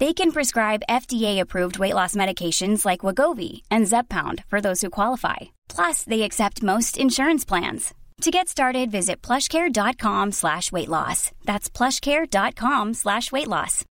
They can prescribe FDA-approved weight loss medications like Wagovi and Zepbound for those who qualify. Plus, they accept most insurance plans. To get started, visit plushcare.com slash weight loss. That's plushcare.com slash weight loss.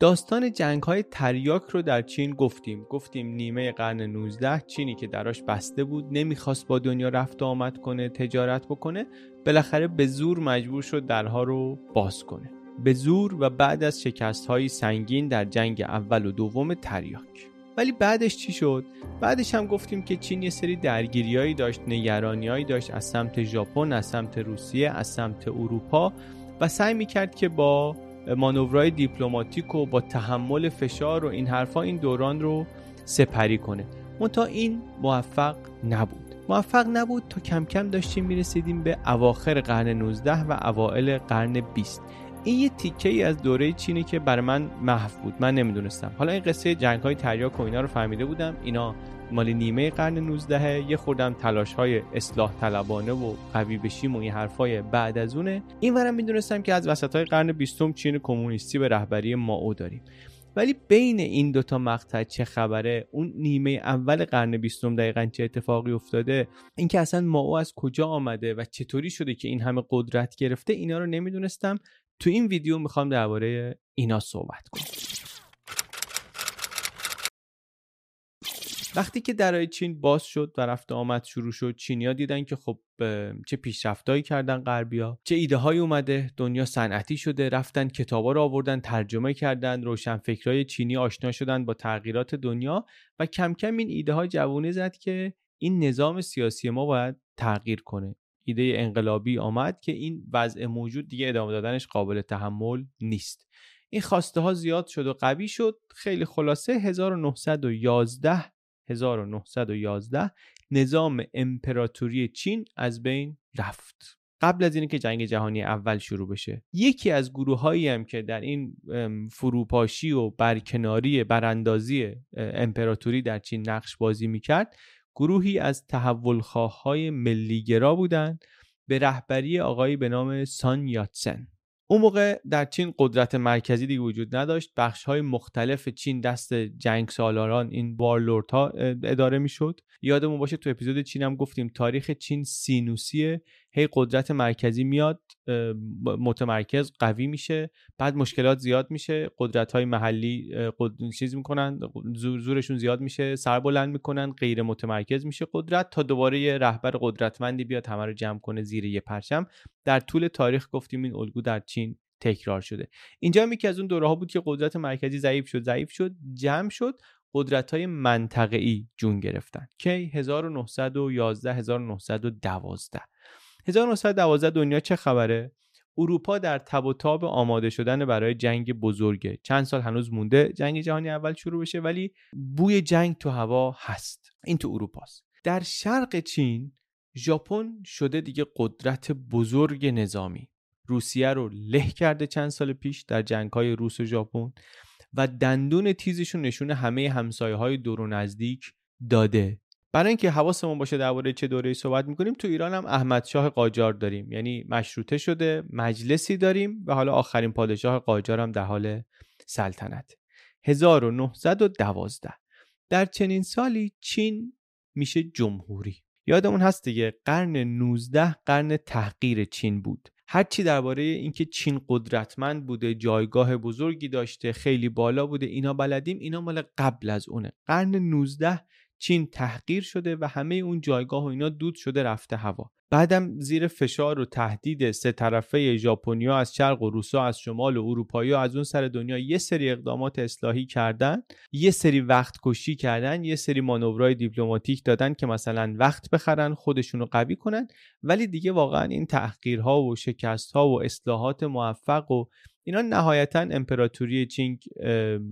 داستان جنگ های تریاک رو در چین گفتیم گفتیم نیمه قرن 19 چینی که دراش بسته بود نمیخواست با دنیا رفت و آمد کنه تجارت بکنه بالاخره به زور مجبور شد درها رو باز کنه به زور و بعد از شکست های سنگین در جنگ اول و دوم تریاک. ولی بعدش چی شد؟ بعدش هم گفتیم که چین یه سری درگیریایی داشت نگرانیایی داشت از سمت ژاپن از سمت روسیه از سمت اروپا و سعی می‌کرد که با مانورهای دیپلماتیک و با تحمل فشار و این حرفا این دوران رو سپری کنه. منتها این موفق نبود. موفق نبود تا کم کم داشتیم می‌رسیدیم به اواخر قرن 19 و اوائل قرن 20 این یه تیکه ای از دوره چینی که برای من محو بود. من نمی‌دونستم. حالا این قصه جنگ های تریاک و اینا رو فهمیده بودم. اینا مال نیمه قرن 19 یه خوردم تلاش های اصلاح طلبانه و قوی بشیم و این حرفای بعد از اونه. این می‌دونستم که از وسط های قرن 20 چین کمونیستی به رهبری ماو داریم. ولی بین این دوتا مقطع چه خبره اون نیمه اول قرن بیستم دقیقا چه اتفاقی افتاده اینکه اصلا ماو از کجا آمده و چطوری شده که این همه قدرت گرفته اینا رو نمی‌دونستم. تو این ویدیو می‌خوام درباره اینا صحبت کنم. وقتی که درای چین باز شد و رفت آمد شروع شد چینیا دیدن که خب چه پیشرفتایی کردن غربیا چه ایده های اومده دنیا صنعتی شده رفتن کتابا رو آوردن ترجمه کردن روشنفکرای چینی آشنا شدن با تغییرات دنیا و کم کم این ایده ها جوونه زد که این نظام سیاسی ما باید تغییر کنه. ایده انقلابی آمد که این وضع موجود دیگه ادامه دادنش قابل تحمل نیست. این خواسته ها زیاد شد و قوی شد. خیلی خلاصه 1911 1911 نظام امپراتوری چین از بین رفت. قبل از اینکه جنگ جهانی اول شروع بشه. یکی از گروه هایی هم که در این فروپاشی و برکناری براندازی امپراتوری در چین نقش بازی می‌کرد گروهی از تحولخواه های ملیگرا بودند به رهبری آقایی به نام سان یاتسن. اون موقع در چین قدرت مرکزی دیگه وجود نداشت. بخش های مختلف چین دست جنگ سالاران این وارلورد ها اداره می‌شد. یادمون باشه تو اپیزود چین هم گفتیم تاریخ چین سینوسیه. هی قدرت مرکزی میاد. متمرکز قوی میشه. بعد مشکلات زیاد میشه. قدرت های محلی چیز می‌کنن زورشون زیاد میشه. سر بلند می‌کنن غیر متمرکز میشه. قدرت تا دوباره یه رهبر قدرتمندی بیاد همه رو جمع کنه زیر یه پرچم. در طول تاریخ گفتیم این الگو در چین تکرار شده. اینجا هم یکی از اون دوره ها بود که قدرت مرکزی ضعیف شد ضعیف شد جمع شد قدرت های منطقه‌ای جون گرفتن. کی؟ 1911 1912 1912 دنیا چه خبره؟ اروپا در تب و تاب آماده شدن برای جنگ بزرگه. چند سال هنوز مونده جنگ جهانی اول شروع بشه ولی بوی جنگ تو هوا هست. این تو اروپاست. در شرق چین ژاپن شده دیگه قدرت بزرگ نظامی. روسیه رو له کرده چند سال پیش در جنگ های روس و ژاپن و دندون تیزشون نشون همه همسایه های دور و نزدیک داده. برای اینکه حواسمون باشه درباره چه دوره صحبت می‌کنیم تو ایران هم احمد شاه قاجار داریم. یعنی مشروطه شده مجلسی داریم و حالا آخرین پادشاه قاجار هم در حال سلطنت. 1912 در چنین سالی چین میشه جمهوری. یادمون هست دیگه قرن 19 قرن تحقیر چین بود. هرچی درباره اینکه چین قدرتمند بوده جایگاه بزرگی داشته خیلی بالا بوده اینا بلدیم اینا مال قبل از اونه. قرن 19 چین تحقیر شده و همه اون جایگاه و اینا دود شده رفته هوا. بعدم زیر فشار و تهدید سه طرفه ژاپنیا از شرق و روسا از شمال و اروپایی از اون سر دنیا یه سری اقدامات اصلاحی کردن یه سری وقت کشی کردن یه سری مانورهای دیپلماتیک دادن که مثلا وقت بخرن خودشون رو قوی کنن. ولی دیگه واقعا این تحقیرها و شکستها و اصلاحات موفق و اینا نهایتا امپراتوری چینگ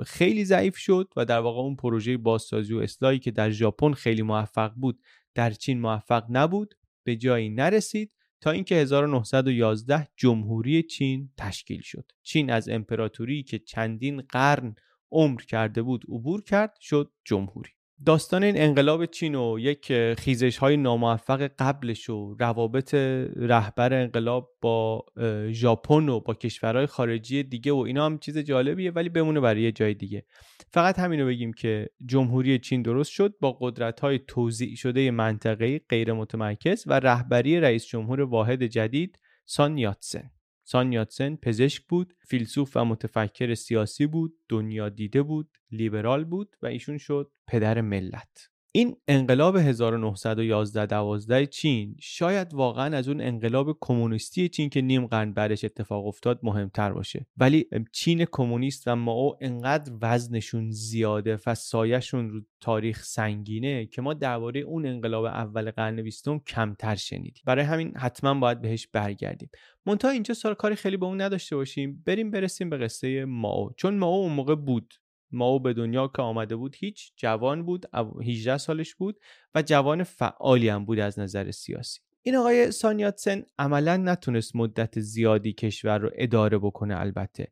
خیلی ضعیف شد و در واقع اون پروژه بازسازی و اصلاحی که در ژاپن خیلی موفق بود در چین موفق نبود به جایی نرسید تا اینکه 1911 جمهوری چین تشکیل شد. چین از امپراتوری که چندین قرن عمر کرده بود عبور کرد شد جمهوری. داستان این انقلاب چین و یک خیزش های ناموفق قبلش و روابط رهبر انقلاب با ژاپن و با کشورهای خارجی دیگه و اینا هم چیز جالبیه ولی بمونه برای یه جای دیگه. فقط همینو بگیم که جمهوری چین درست شد با قدرت های توزیع شده منطقه‌ای غیر متمرکز و رهبری رئیس جمهور واحد جدید سان یاتسن. سان یاتسن پزشک بود فیلسوف و متفکر سیاسی بود دنیا دیده بود لیبرال بود و ایشون شد پدر ملت. این انقلاب 1911 12 چین شاید واقعا از اون انقلاب کمونیستی چین که نیم قرن بعدش اتفاق افتاد مهمتر باشه. ولی چین کمونیست و ماو انقدر وزنشون زیاده و سایهشون رو تاریخ سنگینه که ما درباره اون انقلاب اول قرن بیستم کمتر شنیدیم. برای همین حتما باید بهش برگردیم. منتها اینجا سال کاری خیلی به اون نداشته باشیم. بریم برسیم به قصه ماو. چون ماو اون موقع بود. ماو به دنیا که آمده بود هیچ جوان بود 18 سالش بود و جوان فعالی هم بود از نظر سیاسی. این آقای سانیاتسن عملا نتونست مدت زیادی کشور رو اداره بکنه البته.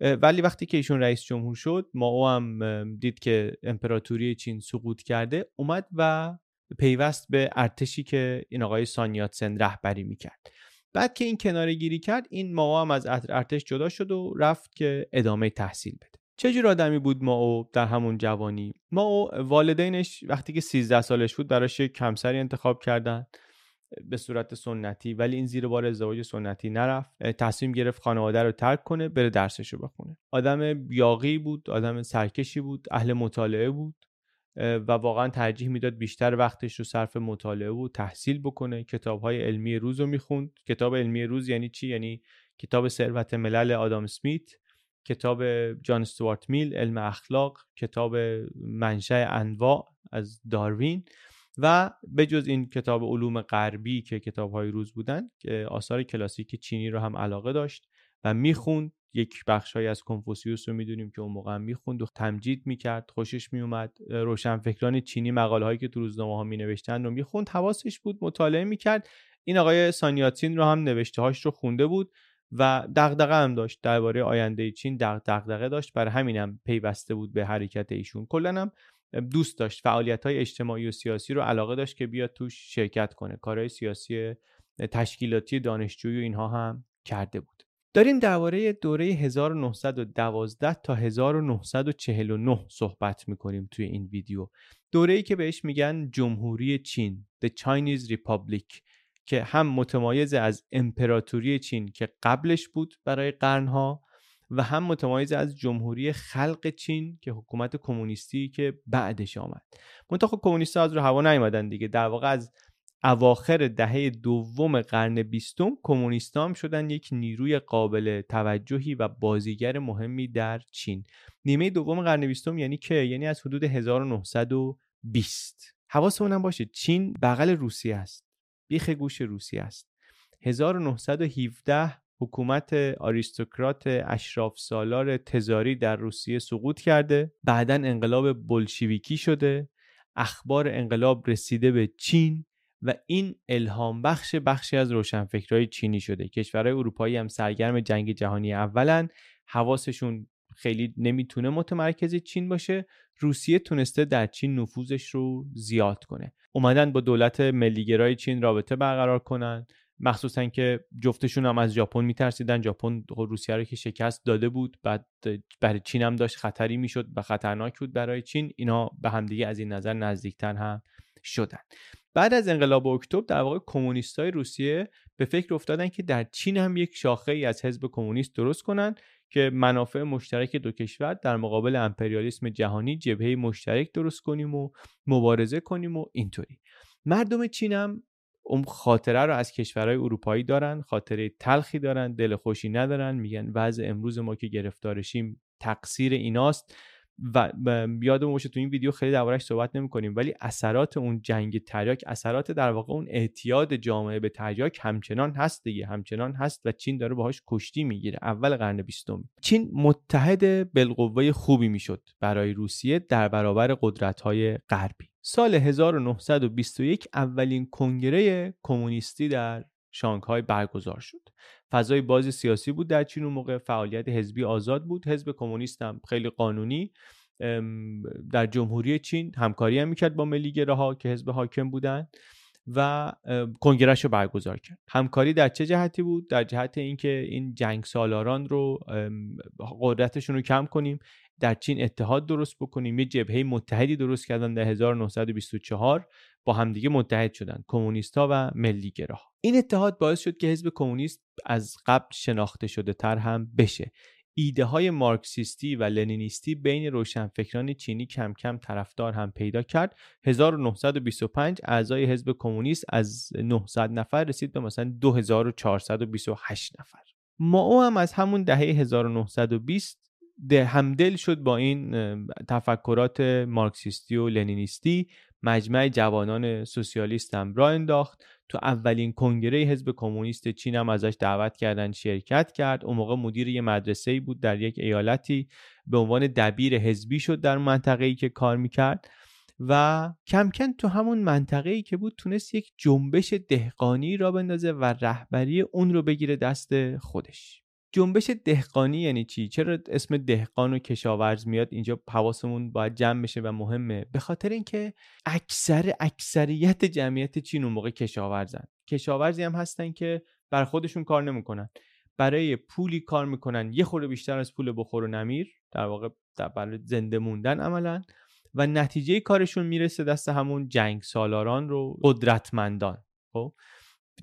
ولی وقتی که ایشون رئیس جمهور شد ماو هم دید که امپراتوری چین سقوط کرده اومد و پیوست به ارتشی که این آقای سانیاتسن رهبری می‌کرد. بعد که این کناره گیری کرد این ماو هم از ارتش جدا شد و رفت که ادامه تحصیل بده. چه جور آدمی بود ما او در همون جوانی؟ ما او والدینش وقتی که 13 سالش بود براش یک کمسری انتخاب کردن به صورت سنتی ولی این زیر بار ازدواج سنتی نرفت. تصمیم گرفت خانواده رو ترک کنه بره درسش رو بخونه. آدم بیاقی بود آدم سرکشی بود اهل مطالعه بود و واقعا ترجیح می‌داد بیشتر وقتش رو صرف مطالعه و تحصیل بکنه. کتاب های علمی روز رو می‌خوند. کتاب علمی روز یعنی چی؟ یعنی کتاب ثروت ملل آدام سمیت. کتاب جان استوارت میل علم اخلاق کتاب منشأ انواع از داروین و به جز این کتاب علوم غربی که کتاب های روز بودن آثار کلاسیک چینی رو هم علاقه داشت و می‌خوند. یک بخشهایی از کنفوسیوس رو می‌دونیم که اون موقع هم می‌خوند و تمجید می‌کرد خوشش میومد روشنفکران چینی مقاله هایی که تو روزنامه ها مینوشتن رو می‌خوند. حواسش بود مطالعه می‌کرد. این آقای سانیاتین رو هم نوشته هاش رو خونده بود. و دغدغه هم داشت درباره آینده چین دغدغه داشت. برای همینم پیوسته بود به حرکت ایشون. کلا هم دوست داشت فعالیت های اجتماعی و سیاسی رو علاقه داشت که بیاد توش شرکت کنه. کارهای سیاسی تشکیلاتی دانشجویی و اینها هم کرده بود. داریم درباره دوره 1912 تا 1949 صحبت می‌کنیم توی این ویدیو. دوره ای که بهش میگن جمهوری چین The Chinese Republic. که هم متمایز از امپراتوری چین که قبلش بود برای قرنها و هم متمایز از جمهوری خلق چین که حکومت کمونیستی که بعدش آمد. منتها کمونیست از رو هوا نیومدن دیگه. در واقع از اواخر دهه دوم قرن بیستم کمونیست هم شدن یک نیروی قابل توجهی و بازیگر مهمی در چین. نیمه دوم قرن بیستم یعنی که؟ یعنی از حدود 1920 حواسمون باشه چین بغل روسیه است. بیخ گوش روسیه است. 1917 حکومت آریستوکرات اشراف سالار تزاری در روسیه سقوط کرده. بعدا انقلاب بلشویکی شده. اخبار انقلاب رسیده به چین و این الهام بخش بخشی از روشنفکرهای چینی شده. کشورهای اروپایی هم سرگرم جنگ جهانی اولن. حواسشون خیلی نمی‌تونه متمرکز چین باشه. روسیه تونسته در چین نفوذش رو زیاد کنه. اومدن با دولت ملیگرای چین رابطه برقرار کنن. مخصوصا که جفتشون هم از ژاپن میترسیدن. ژاپن روسیه رو که شکست داده بود بعد برای چین هم داشت خطری می‌شد و خطرناک بود برای چین. اینا به همدیگه از این نظر نزدیکتر هم شدن. بعد از انقلاب اکتبر در واقع کمونیستای روسیه به فکر افتادن که در چین هم یک شاخه ای از حزب کمونیست درست کنن. که منافع مشترک دو کشور در مقابل امپریالیسم جهانی جبهه مشترک درست کنیم و مبارزه کنیم و اینطوری. مردم چین هم اون خاطره رو از کشورهای اروپایی دارن خاطره تلخی دارن دل خوشی ندارن میگن وضع امروز ما که گرفتارشیم تقصیر ایناست. و یادمون باشه تو این ویدیو خیلی دربارش صحبت نمی کنیم ولی اثرات اون جنگ تریاک اثرات در واقع اون اعتیاد جامعه به تریاک همچنان هست دیگه همچنان هست و چین داره باهاش کشتی می‌گیره اول قرن بیستم. چین متحد بالقوه خوبی می‌شد برای روسیه در برابر قدرت های غربی. سال 1921 اولین کنگره کمونیستی در شانگهای برگزار شد. فضای بازی سیاسی بود در چین اون موقع فعالیت حزبی آزاد بود. حزب کمونیست هم خیلی قانونی در جمهوری چین همکاری هم می‌کرد با ملی ها که حزب حاکم بودن و کنگرهش رو برگزار کرد. همکاری در چه جهتی بود؟ در جهت اینکه این جنگ سالاران رو قدرتشون رو کم کنیم در چین اتحاد درست بکنیم. یه جبهه متحدی درست کردن در 1924 با همدیگه متحد شدن کمونیستا و ملیگراها. این اتحاد باعث شد که حزب کمونیست از قبل شناخته شده تر هم بشه. ایده های مارکسیستی و لنینیستی بین روشنفکران چینی کم کم طرفدار هم پیدا کرد. 1925 اعضای حزب کمونیست از 900 نفر رسید به مثلا 2428 نفر. ماو هم از همون دهه 1920 ده همدل شد با این تفکرات مارکسیستی و لنینیستی. مجمع جوانان سوسیالیست هم را انداخت. تو اولین کنگره حزب کمونیست چین هم ازش دعوت کردن شرکت کرد. اون موقع مدیر یه مدرسه ای بود در یک ایالتی. به عنوان دبیر حزبی شد در منطقه ای که کار می‌کرد. و کم کم تو همون منطقه ای که بود تونست یک جنبش دهقانی را بندازه و رهبری اون رو بگیره دست خودش. جنبش دهقانی یعنی چی؟ چرا اسم دهقان و کشاورز میاد؟ اینجا حواسمون باید جمع بشه و مهمه. به خاطر اینکه اکثر اکثریت جمعیت چین اون موقع کشاورزن. کشاورزی هم هستن که بر خودشون کار نمی‌کنن. برای پولی کار می‌کنن. یه خورده بیشتر از پول بخور و نمیر. در واقع برای زنده موندن عملا. و نتیجه کارشون می‌رسه دست همون جنگ سالاران رو قدرتمندان. خب؟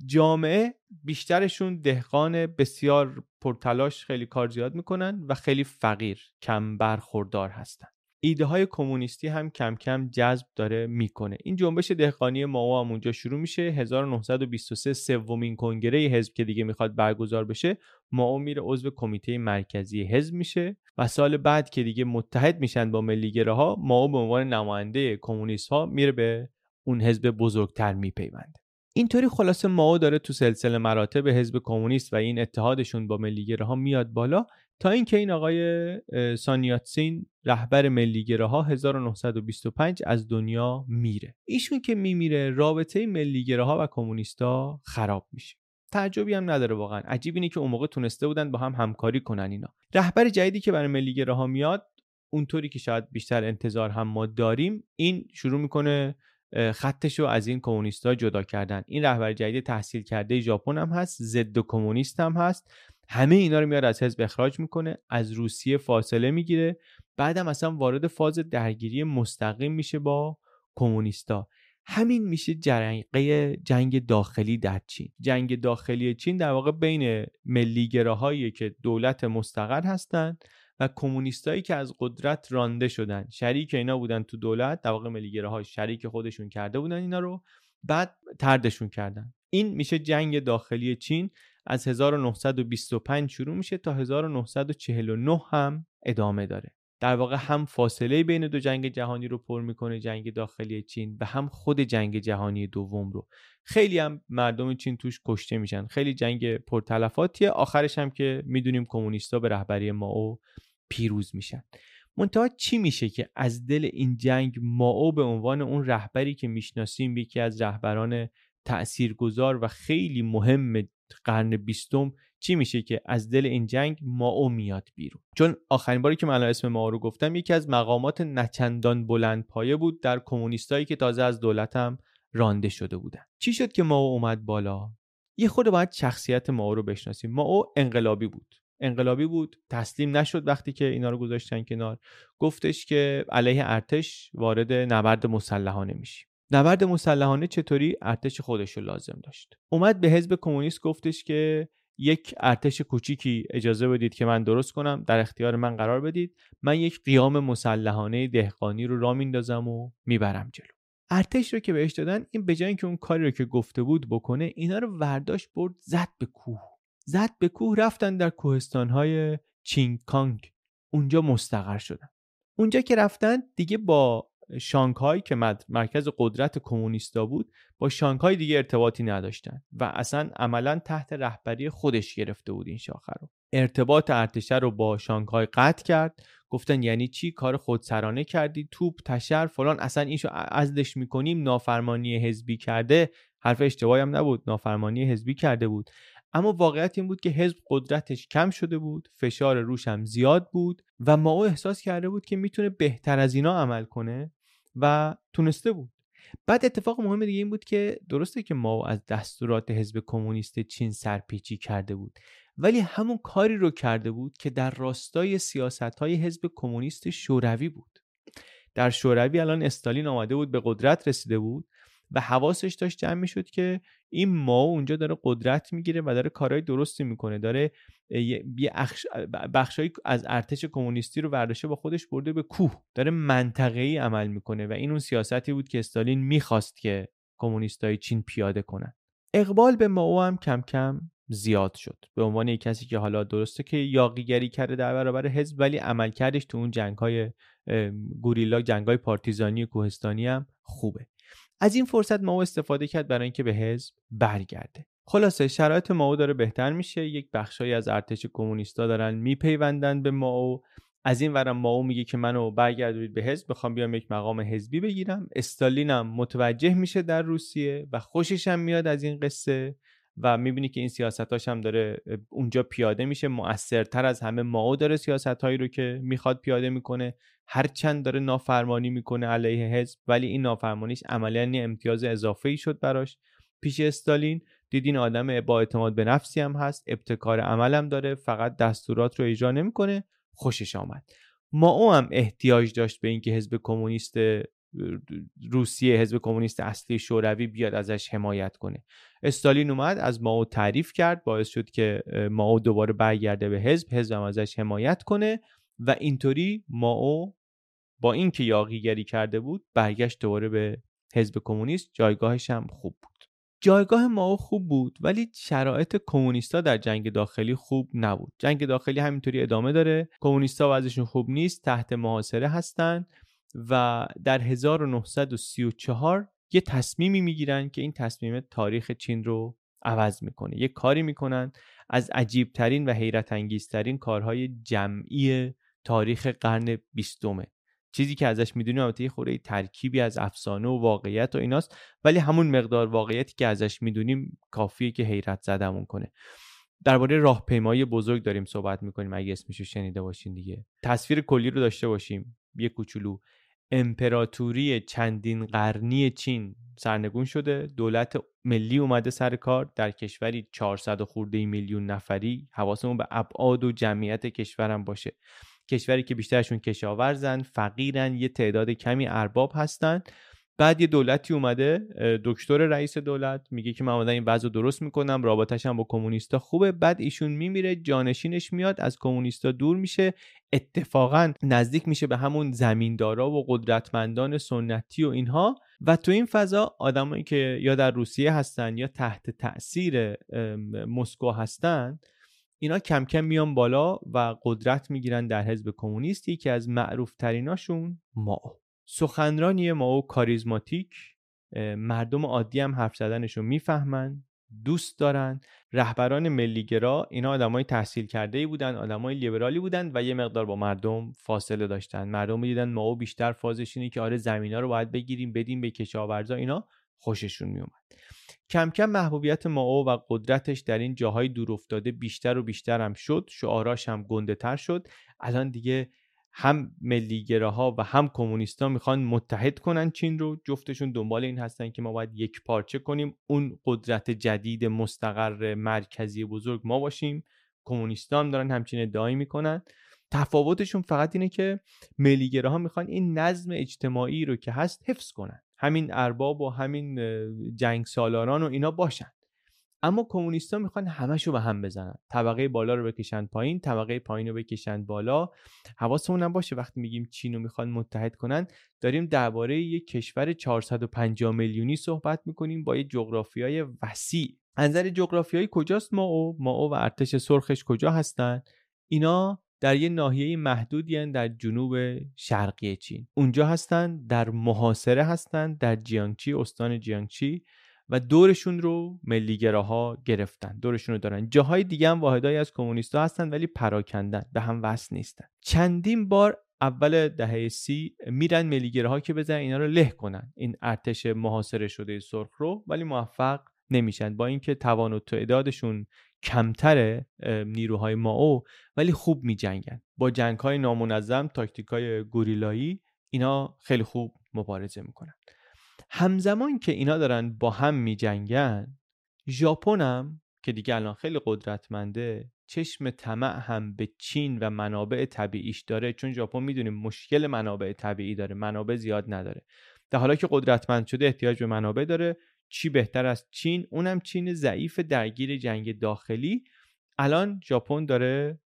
جامعه بیشترشون دهقان بسیار پرتلاش خیلی کار زیاد می‌کنن و خیلی فقیر کم برخوردار هستن. ایده های کمونیستی هم کم کم جذب داره می‌کنه. این جنبش دهقانی ما هم اونجا شروع میشه. 1923 سومین کنگره حزب که دیگه می‌خواد برگزار بشه ماو میره عضو کمیته مرکزی حزب میشه و سال بعد که دیگه متحد میشن با ملیگره ها ماو به عنوان نماینده کمونیست ها میره به اون حزب بزرگتر میپیونده. اینطوری خلاصه ماو داره تو سلسله مراتب حزب کمونیست و این اتحادشون با ملیگره ها میاد بالا تا اینکه این آقای سانیاتسین رهبر ملیگره ها 1925 از دنیا میره. ایشون که میمیره رابطه ملیگره ها و کمونیستا خراب میشه. تعجبی هم نداره واقعا. عجیب اینه که اون موقع تونسته بودن با هم همکاری کنن اینا. رهبر جدیدی که برای ملیگره ها میاد اونطوری که شاید بیشتر انتظار هم ما داریم این شروع می‌کنه خطش رو از این کمونیستا جدا کردن. این رهبر جدید تحصیل کرده ژاپن هم هست ضد کمونیست هم هست. همه اینا رو میاد از حزب اخراج می‌کنه از روسیه فاصله می‌گیره. بعدم اصلا وارد فاز درگیری مستقیم میشه با کمونیستا. همین میشه جرقه جنگ داخلی در چین. جنگ داخلی چین در واقع بین ملیگراهایی که دولت مستقر هستند و کمونیستایی که از قدرت رانده شدن. شریک اینا بودن تو دولت در واقع ملیگره ها شریک خودشون کرده بودن اینا رو. بعد تردشون کردن. این میشه جنگ داخلی چین. از 1925 شروع میشه تا 1949 هم ادامه داره. در واقع هم فاصله بین دو جنگ جهانی رو پر می‌کنه جنگ داخلی چین و هم خود جنگ جهانی دوم رو. خیلی هم مردم چین توش کشته میشن. خیلی جنگ پرتلفاتیه. آخرش هم که می‌دونیم کمونیستا به رهبری ماو پیروز میشن. منتها چی میشه که از دل این جنگ ماو به عنوان اون رهبری که می‌شناسیم یکی از رهبران تاثیرگذار و خیلی مهم قرن بیستم چی میشه که از دل این جنگ ماو میاد بیرون؟ چون آخرین باری که من اسم ماو رو گفتم یکی از مقامات نچندان بلند پایه بود در کمونیستایی که تازه از دولتم رانده شده بودن. چی شد که ماو اومد بالا؟ یه خود باید شخصیت ماو رو بشناسیم. ماو انقلابی بود. انقلابی بود تسلیم نشد وقتی که اینا رو گذاشتن کنار. گفتش که علیه ارتش وارد نبرد مسلحانه میشیم. نبرد مسلحانه چطوری ارتش خودش رو لازم داشت؟ اومد به حزب کمونیست گفتش که یک ارتش کوچیکی اجازه بدید که من درست کنم در اختیار من قرار بدید. من یک قیام مسلحانه دهقانی رو را میندازم و می‌برم جلو. ارتش رو که بهش دادن این به اینکه اون کاری رو که گفته بود بکنه اینا رو ورداشت برد زد به کوه. زد به کوه رفتن در کوهستانهای چینکانگ. اونجا مستقر شدن. اونجا که رفتن دیگه با شانگهای که مرکز قدرت کمونیستا بود با شانگهای دیگه ارتباطی نداشتن و اصلا عملا تحت رهبری خودش گرفته بود این شاخه رو. ارتباط ارتشه رو با شانگهای قطع کرد. گفتن یعنی چی؟ کار خودسرانه کردی توپ تشر فلان. اصلا اینشو ازدش می‌کنیم نافرمانی حزبی کرده. حرف اشتباهی هم نبود نافرمانی حزبی کرده بود. اما واقعیت این بود که حزب قدرتش کم شده بود فشار روش هم زیاد بود و ما او احساس کرده بود که می‌تونه بهتر از اینا عمل کنه. و تونسته بود. بعد اتفاق مهم دیگه این بود که درسته که ما از دستورات حزب کمونیست چین سرپیچی کرده بود ولی همون کاری رو کرده بود که در راستای سیاست های حزب کمونیست شوروی بود. در شوروی الان استالین آمده بود به قدرت رسیده بود و حواسش داشت جمع می‌شد که این ما اونجا داره قدرت می‌گیره و داره کارهای درستی می‌کنه. داره یه بخشایی از ارتش کمونیستی رو ورداشه با خودش برده به کوه. داره منطقه‌ای عمل می‌کنه و این اون سیاستی بود که استالین می‌خواست که کمونیستای چین پیاده کنن. اقبال به ماو هم کم کم زیاد شد. به عنوان یک کسی که حالا درسته که یاقیگری کرده در برابر حزب ولی عملکردش تو اون جنگ های گوریلا جنگ های پارتیزانی و کوهستانی هم خوبه. از این فرصت ماو استفاده کرد برای اینکه به حزب برگرده. خلاصه شرایط ماو داره بهتر میشه. یک بخشایی از ارتش کمونیستا دارن میپیوندن به ماو از این ورم ماو میگه که منو برگردونید به حزب بخوام بیام یک مقام حزبی بگیرم. استالینم متوجه میشه در روسیه و خوشش هم میاد از این قصه. و می‌بینی که این سیاستاش هم داره اونجا پیاده میشه. مؤثرتر از همه ماو داره سیاست هایی رو که می‌خواد پیاده می‌کنه. هرچند داره نافرمانی می‌کنه علیه حزب ولی این نافرمانیش عملا امتیاز اضافه ای شد براش. پیش استالین دیدین آدم با اعتماد به نفسی هم هست ابتکار عمل هم داره فقط دستورات رو اجرا نمی‌کنه. خوشش آمد. ما هم احتیاج داشت به اینکه حزب کمونیست روسیه حزب کمونیست اصلی شوروی بیاد ازش حمایت کنه. استالین اومد از ماو تعریف کرد باعث شد که ماو دوباره برگرده به حزب حزب هم ازش حمایت کنه و اینطوری ماو با اینکه یاقیگری کرده بود برگشت دوباره به حزب کمونیست. جایگاهش هم خوب بود. جایگاه ماو خوب بود ولی شرایط کمونیستا در جنگ داخلی خوب نبود. جنگ داخلی همینطوری ادامه داره. کمونیستا وضعشون خوب نیست تحت محاصره هستن. و در 1934 یه تصمیمی می‌گیرن که این تصمیم تاریخ چین رو عوض می‌کنه. یه کاری می‌کنن از عجیبترین و حیرت انگیزترین کارهای جمعی تاریخ قرن بیستمه. چیزی که ازش می‌دونیم البته یه ترکیبی از افسانه و واقعیت و ایناست ولی همون مقدار واقعیتی که ازش می‌دونیم کافیه که حیرت زدمون کنه. درباره راهپیمایی بزرگ داریم صحبت می‌کنیم اگه اسمشو شنیده باشین دیگه. تصویر کلی رو داشته باشیم. یه کوچولو. امپراتوری چندین قرنی چین سرنگون شده. دولت ملی اومده سر کار. در کشوری 400 خورده میلیون نفری حواسمون به ابعاد و جمعیت کشورم باشه. کشوری که بیشترشون کشاورزن فقیرن یه تعداد کمی ارباب هستن. بعد یه دولتی اومده دکتر رئیس دولت میگه که من اومدم این وضع درست می‌کنم رابطش هم با کمونیستا خوبه. بعد ایشون میمیره جانشینش میاد از کمونیستا دور میشه. اتفاقا نزدیک میشه به همون زمیندارا و قدرتمندان سنتی و اینها. و تو این فضا آدمایی که یا در روسیه هستن یا تحت تاثیر مسکو هستن اینا کم کم میان بالا و قدرت می‌گیرن در حزب کمونیست که از معروف تریناشون ما. سخنرانی ماو کاریزماتیک مردم عادی هم حرف زدنش رو می‌فهمن دوست دارن. رهبران ملیگرا اینا آدمای تحصیل کرده ای بودن آدمای لیبرالی بودن و یه مقدار با مردم فاصله داشتن. مردم دیدن ماو بیشتر فازش اینه که آره زمینا رو باید بگیریم بدیم به کشاورزا. اینا خوششون میومد کم کم محبوبیت ماو و قدرتش در این جاهای دور افتاده بیشتر و بیشتر هم شد. شعاراش هم گنده تر شد. الان دیگه هم ملیگراها و هم کمونیستا می‌خوان متحد کنن چین رو جفتشون دنبال این هستن که ما باید یک پارچه کنیم. اون قدرت جدید مستقر مرکزی بزرگ ما باشیم. کمونیستا هم دارن همچین ادعایی می‌کنن. تفاوتشون فقط اینه که ملیگراها می‌خوان این نظم اجتماعی رو که هست حفظ کنن. همین ارباب و همین جنگ سالاران و اینا باشن. اما کمونیستا می‌خوان همشو به هم بزنن. طبقه بالا رو بکشن پایین طبقه پایین رو بکشن بالا. حواسمون هم باشه وقتی میگیم چین رو می‌خوان متحد کنن داریم درباره یک کشور 450 میلیونی صحبت می‌کنیم با یه جغرافیای وسیع. نظر جغرافیایی کجاست ما و ما و ارتش سرخش کجا هستن؟ اینا در یه ناحیه محدودی در جنوب شرقی چین. اونجا هستن در محاصره هستن در جیانگچی استان جیانگچی و دورشون رو ملیگراها گرفتن. دورشون رو دارن. جاهای دیگه هم واحدایی از کمونیستا هستن ولی پراکندن. به هم وصل نیستن. چندین بار اول دهه سی میرن ملیگراها که بزنن اینا رو له کنن. این ارتش محاصره شده سرخ رو ولی موفق نمیشن. با اینکه توان و تعدادشون کمتر نیروهای ماو ولی خوب میجنگن. با جنگ های نامنظم تاکتیک های گوریلایی اینا خیلی خوب مبارزه می‌کنن. همزمان که اینا دارن با هم میجنگن ژاپن هم که دیگه الان خیلی قدرتمنده چشم طمع هم به چین و منابع طبیعیش داره چون ژاپن می‌دونیم مشکل منابع طبیعی داره منابع زیاد نداره. در حالا که قدرتمند شده احتیاج به منابع داره چی بهتر از چین؟ اونم چین ضعیف درگیر جنگ داخلی. الان ژاپن داره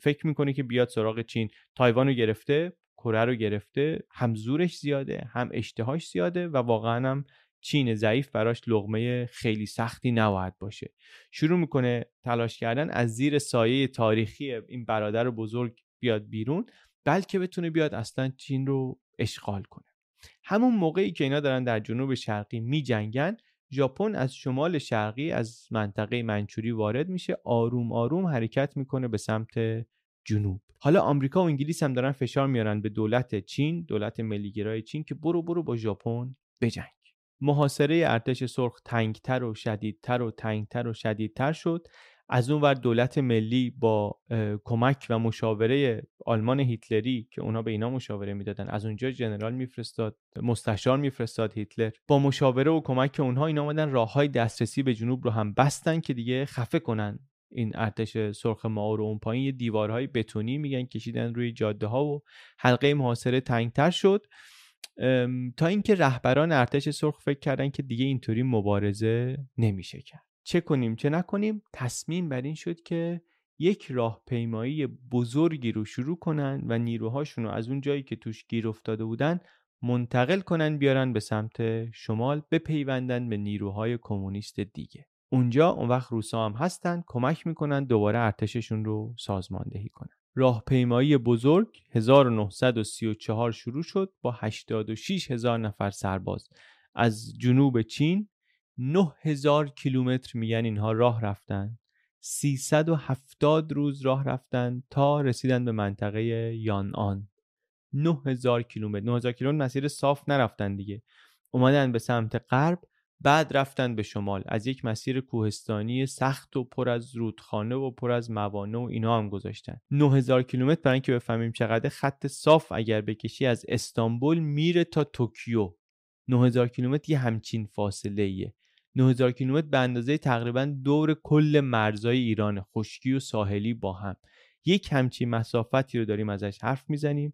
فکر می‌کنه که بیاد سراغ چین. تایوان رو گرفته کره رو گرفته هم زورش زیاده هم اشتهاش زیاده و واقعا هم چین ضعیف براش لغمه خیلی سختی نباید باشه. شروع می‌کنه تلاش کردن از زیر سایه تاریخی این برادر بزرگ بیاد بیرون بلکه بتونه بیاد اصلا چین رو اشغال کنه. همون موقعی که اینا دارن در جنوب شرقی می جنگن ژاپن از شمال شرقی از منطقه منچوری وارد میشه آروم آروم حرکت می‌کنه به سمت جنوب. حالا آمریکا و انگلیس هم دارن فشار میارن به دولت چین دولت ملیگرای چین که برو برو با ژاپن بجنگ محاصره ارتش سرخ تنگتر و شدیدتر و تنگتر و شدیدتر شد. از اون ور دولت ملی با کمک و مشاوره آلمان هیتلری که اونا به اینا مشاوره می‌دادن. از اونجا جنرال میفرستاد مستشار میفرستاد هیتلر. با مشاوره و کمک اونها اینا آمدن راه های دسترسی به جنوب رو هم بستن که دیگه خفه کنن. این ارتش سرخ ما رو اون پایین یه دیوارهای بتونی میگن کشیدن روی جاده ها و حلقه محاصره تنگتر شد. تا اینکه رهبران ارتش سرخ فکر کردن که دیگه اینطوری مبارزه نمیشه کرد. چه کنیم چه نکنیم؟ تصمیم بر این شد که یک راهپیمایی بزرگی رو شروع کنن و نیروهاشون رو از اون جایی که توش گیر افتاده بودن منتقل کنن بیارن به سمت شمال بپیوندن به نیروهای کمونیست دیگه. اونجا اون وقت روسا هم هستن کمک می‌کنن دوباره ارتششون رو سازماندهی کنن. راهپیمایی بزرگ 1934 شروع شد با 86 هزار نفر سرباز. از جنوب چین 9000 کیلومتر میگن اینها راه رفتن. 370 روز راه رفتن تا رسیدن به منطقه یان آن 9000 کیلومتر 9000 کیلومتر مسیر صاف نرفتن دیگه. اومدن به سمت غرب بعد رفتن به شمال. از یک مسیر کوهستانی سخت و پر از رودخانه و پر از موانع و اینا هم گذاشتن. 9000 کیلومتر برای اینکه بفهمیم چقدر. خط صاف اگر بکشی از استانبول میره تا توکیو. 9000 کیلومتر یه همچین فاصله ایه 9000 کیلومتر به اندازه تقریبا دور کل مرزای ایران خشکی و ساحلی با هم. یک همچین مسافتی رو داریم ازش حرف می‌زنیم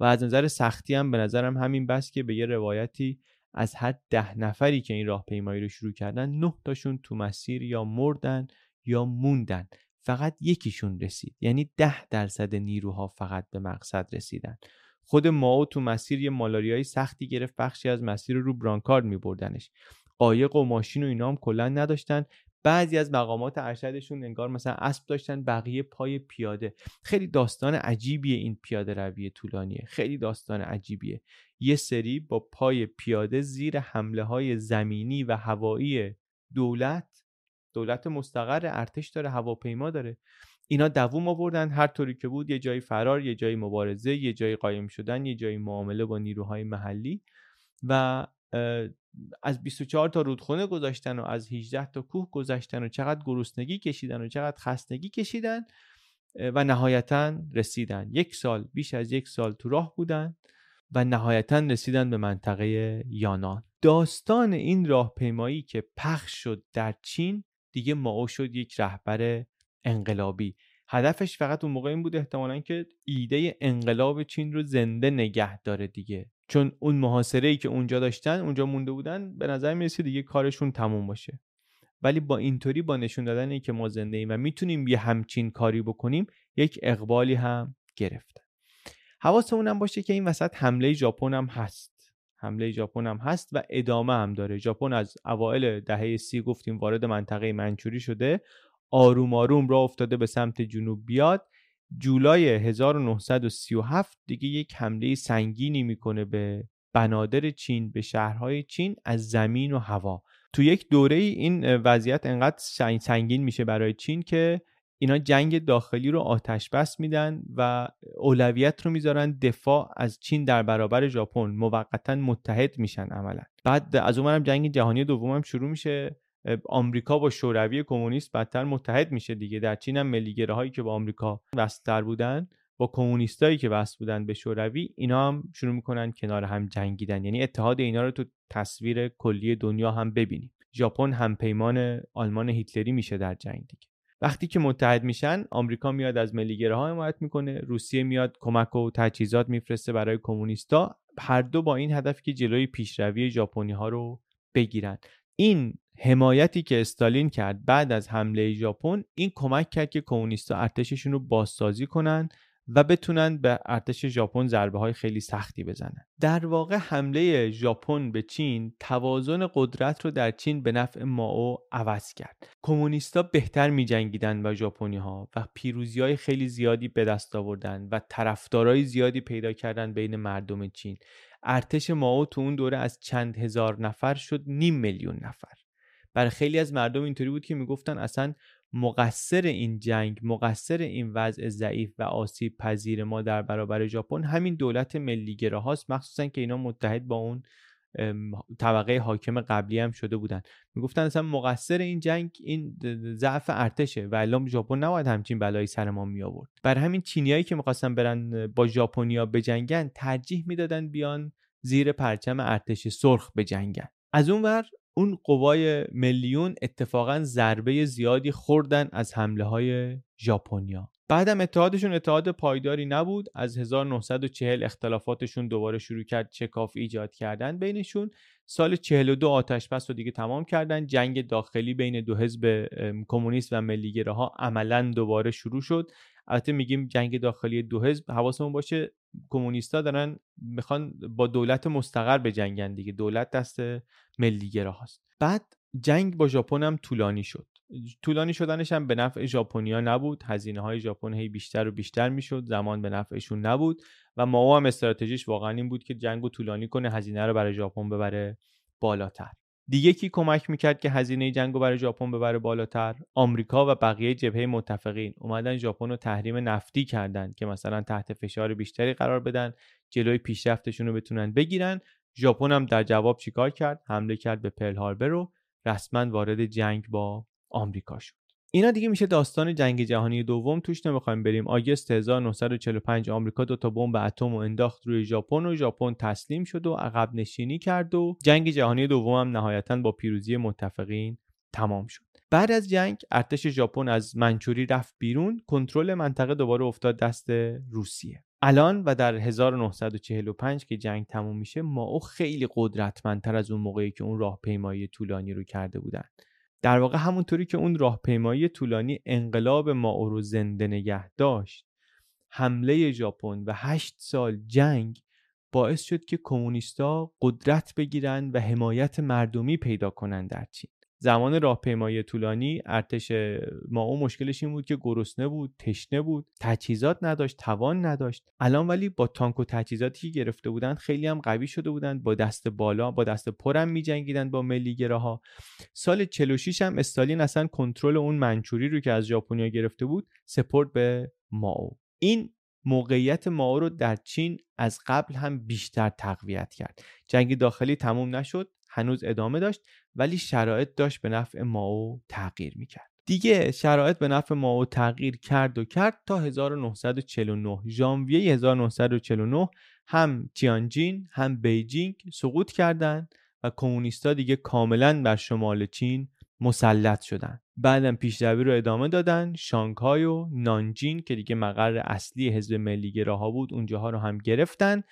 و از نظر سختی هم به نظرم همین بس که به یه روایتی از هر ده نفری که این راهپیمایی رو شروع کردن نه تاشون تو مسیر یا مردن یا موندن فقط یکیشون رسید. یعنی ده درصد نیروها فقط به مقصد رسیدن. خود ماو تو مسیر یه مالاریای سختی گرفت بخشی از مسیر رو برانکارد می بردنش قایق و ماشین و اینا هم کلا نداشتن. بعضی از مقامات ارشدشون انگار مثلا اسب داشتن بقیه پای پیاده. خیلی داستان عجیبیه این پیاده روی طولانیه. خیلی داستان عجیبیه. یه سری با پای پیاده زیر حمله های زمینی و هوایی دولت دولت مستقر ارتش داره هواپیما داره. اینا دووم آوردن. هر طوری که بود یه جایی فرار یه جایی مبارزه یه جایی قایم شدن یه جایی معامله با نیروهای محلی و از 24 تا رودخونه گذاشتن و از 18 تا کوه گذاشتن و چقدر گرسنگی کشیدن و چقدر خستگی کشیدن و نهایتا رسیدن. یک سال بیش از یک سال تو راه بودن و نهایتا رسیدن به منطقه یانان. داستان این راهپیمایی که پخش شد در چین دیگه ماو شد یک رهبر انقلابی. هدفش فقط اون موقع این بود احتمالا که ایده انقلاب چین رو زنده نگه داره دیگه. چون اون محاصره ای که اونجا داشتن اونجا مونده بودن به نظر می‌رسه دیگه کارشون تموم باشه. ولی با اینطوری با نشون دادن ای که ما زنده ایم و می‌تونیم یه همچین کاری بکنیم یک اقبالی هم گرفتن حواسمون هم باشه که این وسط حمله ژاپن هم هست. حمله ژاپن هم هست و ادامه هم داره. ژاپن از اوایل دهه سی گفتیم وارد منطقه منچوری شده. آروم آروم را افتاده به سمت جنوب بیاد. جولای 1937 دیگه یک حمله سنگینی می‌کنه به بنادر چین به شهرهای چین از زمین و هوا. تو یک دوره این وضعیت انقدر سنگین میشه برای چین که اینا جنگ داخلی رو آتش بس میدن و اولویت رو می‌ذارن دفاع از چین در برابر ژاپن. موقتا متحد میشن عملا. بعد از اونم جنگ جهانی دوم هم شروع میشه. آمریکا با شوروی کمونیست بدتر متحد میشه دیگه. در چین هم ملیگره هایی که با آمریکا وصلتر بودن با کمونیستایی که وصل بودن به شوروی اینا هم شروع می‌کنن کنار هم جنگیدن. یعنی اتحاد اینا رو تو تصویر کلی دنیا هم ببینیم. ژاپن هم پیمان آلمان هیتلری میشه در جنگ دیگه. وقتی که متحد میشن آمریکا میاد از ملیگره ها حمایت می‌کنه روسیه میاد کمک و تجهیزات میفرسته برای کمونیستا. هر دو با این هدف که جلوی پیشروی ژاپنی ها رو بگیرن. این حمایتی که استالین کرد بعد از حمله ژاپن این کمک کرد که کمونیستا ارتششون رو بازسازی کنن و بتونن به ارتش ژاپن ضربه های خیلی سختی بزنن. در واقع حمله ژاپن به چین توازن قدرت رو در چین به نفع ماو عوض کرد. کمونیستا بهتر می جنگیدن با ژاپنی ها و پیروزی های خیلی زیادی به دست آوردن و طرفدارای زیادی پیدا کردن بین مردم چین. ارتش ماو تو اون دوره از چند هزار نفر شد نیم میلیون نفر. برای خیلی از مردم اینطوری بود که می‌گفتن اصلا مقصر این جنگ مقصر این وضع ضعیف و آسیب پذیر ما در برابر ژاپن همین دولت ملیگره هاست مخصوصا که اینا متحد با اون طبقه حاکم قبلی هم شده بودن. می‌گفتن اصلا مقصر این جنگ این ضعف ارتشه و الان ژاپن نباید همچین بلایی سر ما می آورد بر همین چینیایی که می‌خواستن برن با ژاپنیا بجنگن ترجیح می‌دادن بیان زیر پرچم ارتش سرخ بجنگن. از اون ور اون قوای میلیون اتفاقا ضربه زیادی خوردن از حمله های ژاپنیا. بعدم اتحادشون اتحاد پایداری نبود. از 1940 اختلافاتشون دوباره شروع کرد چکاف ایجاد کردن بینشون. سال 42 آتش بس رو دیگه تمام کردن. جنگ داخلی بین دو حزب کمونیست و ملیگره ها عملا دوباره شروع شد. البته میگیم جنگ داخلی دو حزب حواسمون باشه کمونیستا دارن می‌خوان با دولت مستقر به جنگن دیگه. دولت دست ملیگرا هست بعد جنگ با ژاپن هم طولانی شد. طولانی شدنش هم به نفع ژاپنیا نبود. هزینه های ژاپن هی بیشتر و بیشتر می‌شد. زمان به نفعشون نبود و ما هم استراتژیش واقعا این بود که جنگ طولانی کنه هزینه رو برای ژاپن ببره بالاتر. دیگه کی کمک می‌کرد که هزینه جنگ رو برای ژاپن ببره بالاتر؟ آمریکا و بقیه جبهه متفقین. اومدن ژاپن رو تحریم نفتی کردن که مثلا تحت فشار بیشتری قرار بدن جلوی پیشرفتشون رو بتونن بگیرن. ژاپن هم در جواب چیکار کرد؟ حمله کرد به پرل هاربر رو رسما وارد جنگ با آمریکا شد. اینا دیگه میشه داستان جنگ جهانی دوم توش نمی‌خوایم بریم. آگست 1945 آمریکا دو تا بمب اتم و انداخت روی ژاپن و ژاپن تسلیم شد و عقب نشینی کرد و جنگ جهانی دوم هم نهایتا با پیروزی متفقین تمام شد. بعد از جنگ ارتش ژاپن از منچوری رفت بیرون. کنترل منطقه دوباره افتاد دست روسیه. الان و در 1945 که جنگ تموم میشه ما او خیلی قدرتمندتر از اون موقعی که اون راهپیمایی طولانی رو کرده بودن. در واقع همونطوری که اون راهپیمایی طولانی انقلاب ما رو زنده نگه داشت. حمله ژاپن و هشت سال جنگ باعث شد که کمونیستا قدرت بگیرن و حمایت مردمی پیدا کنند در چین. زمان راهپیمایی طولانی ارتش ما اون مشکلش این بود که گرسنه بود تشنه بود تجهیزات نداشت توان نداشت. الان ولی با تانک و تجهیزاتی که گرفته بودند خیلی هم قوی شده بودند با دست بالا با دست پرم میجنگیدند با ملیگره ها سال 46 هم استالین اصلا کنترل اون منچوری رو که از ژاپنیا گرفته بود سپورت به ماو این موقعیت ماو رو در چین از قبل هم بیشتر تقویت کرد. جنگ داخلی تموم نشد هنوز ادامه داشت ولی شرایط داشت به نفع ماو تغییر می‌کرد. دیگه شرایط به نفع ماو تغییر کرد و کرد تا 1949 ژانویه 1949 هم تیانجین هم بیجینگ سقوط کردند و کمونیستا دیگه کاملا بر شمال چین مسلط شدن. بعدم پیشروی رو ادامه دادن. شانگهای و نانجین که دیگه مقر اصلی حزب ملیگراها بود اونجاها رو هم گرفتن.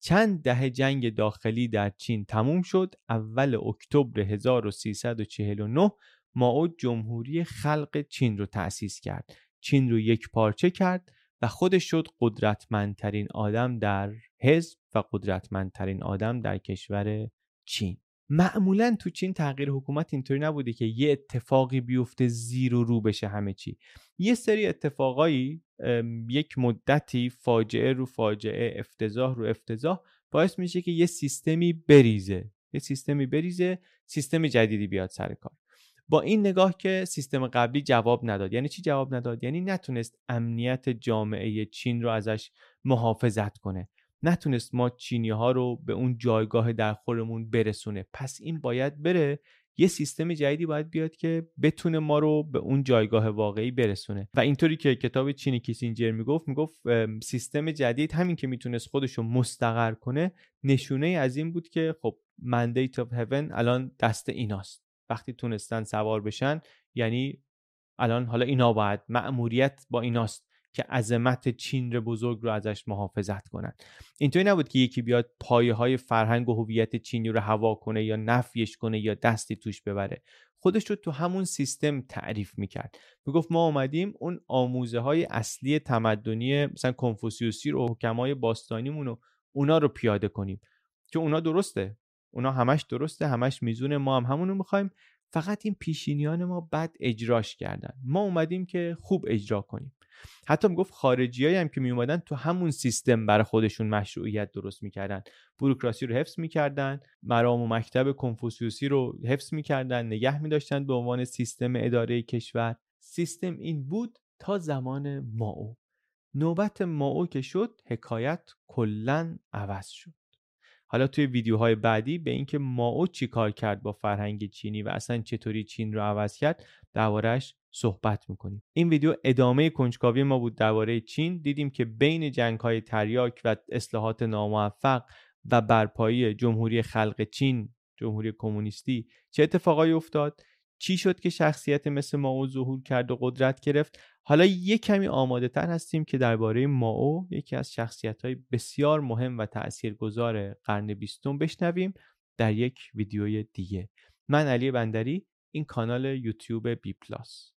چند دهه جنگ داخلی در چین تموم شد. اول اکتبر 1349 ماو جمهوری خلق چین رو تأسیس کرد. چین رو یک پارچه کرد و خودش شد قدرتمندترین آدم در حزب و قدرتمندترین آدم در کشور چین. معمولا تو چین تغییر حکومت اینطوری نبوده که یه اتفاقی بیفته زیر و رو بشه همه چی. یه سری اتفاقایی یک مدتی فاجعه رو فاجعه افتضاح رو افتضاح باعث میشه که یه سیستمی بریزه. یه سیستمی بریزه سیستم جدیدی بیاد سر کار. با این نگاه که سیستم قبلی جواب نداد. یعنی چی جواب نداد؟ یعنی نتونست امنیت جامعه چین رو ازش محافظت کنه. نتونست ما چینی ها رو به اون جایگاه در خورمون برسونه. پس این باید بره یه سیستم جدیدی باید بیاد که بتونه ما رو به اون جایگاه واقعی برسونه. و اینطوری که کتاب چینی کیسینجر می‌گفت می‌گفت سیستم جدید همین که می‌تونست خودش رو مستقر کنه نشونه از این بود که خب مندیت اف هیون الان دست ایناست. وقتی تونستن سوار بشن یعنی الان حالا اینا باید مأموریت با ایناست. که عظمت چین بزرگ رو ازش محافظت کنن. اینطوری نبود که یکی بیاد پایه های فرهنگ و هویت چینی رو هوا کنه یا نفیش کنه یا دستی توش ببره. خودش رو تو همون سیستم تعریف می‌کرد. می‌گفت ما آمدیم اون آموزه های اصلی تمدنی مثلا کنفوسیوسی رو حکمای باستانیمون رو اونا رو پیاده کنیم. که اونا درسته. اونا همش درسته همش میزونه ما هم همونو می‌خوایم. فقط این پیشینیان ما بد اجراش کردن. ما اومدیم که خوب اجرا کنیم. حتی می‌گفت خارجی هم که می اومدن تو همون سیستم برای خودشون مشروعیت درست می‌کردن. بروکراسی رو حفظ می‌کردن مرام و مکتب کنفوسیوسی رو حفظ می‌کردن نگه میداشتن به عنوان سیستم اداره کشور. سیستم این بود تا زمان ماو. نوبت ماو که شد حکایت کلا عوض شد. حالا توی ویدیوهای بعدی به اینکه ماو چی کار کرد با فرهنگ چینی و اصلا چطوری چین رو عوض کرد دربارهش صحبت می‌کنیم. این ویدیو ادامه کنجکاوی ما بود درباره چین. دیدیم که بین جنگ های تریاک و اصلاحات ناموفق و برپایی جمهوری خلق چین جمهوری کمونیستی چه اتفاقایی افتاد؟ چی شد که شخصیت مثل ماو ظهور کرد و قدرت گرفت؟ حالا یک کمی آماده تر هستیم که درباره ماو یکی از شخصیت های بسیار مهم و تاثیرگذار قرن بیستم بشنویم در یک ویدیوی دیگه. من علی بندری این کانال یوتیوب بی پلاس.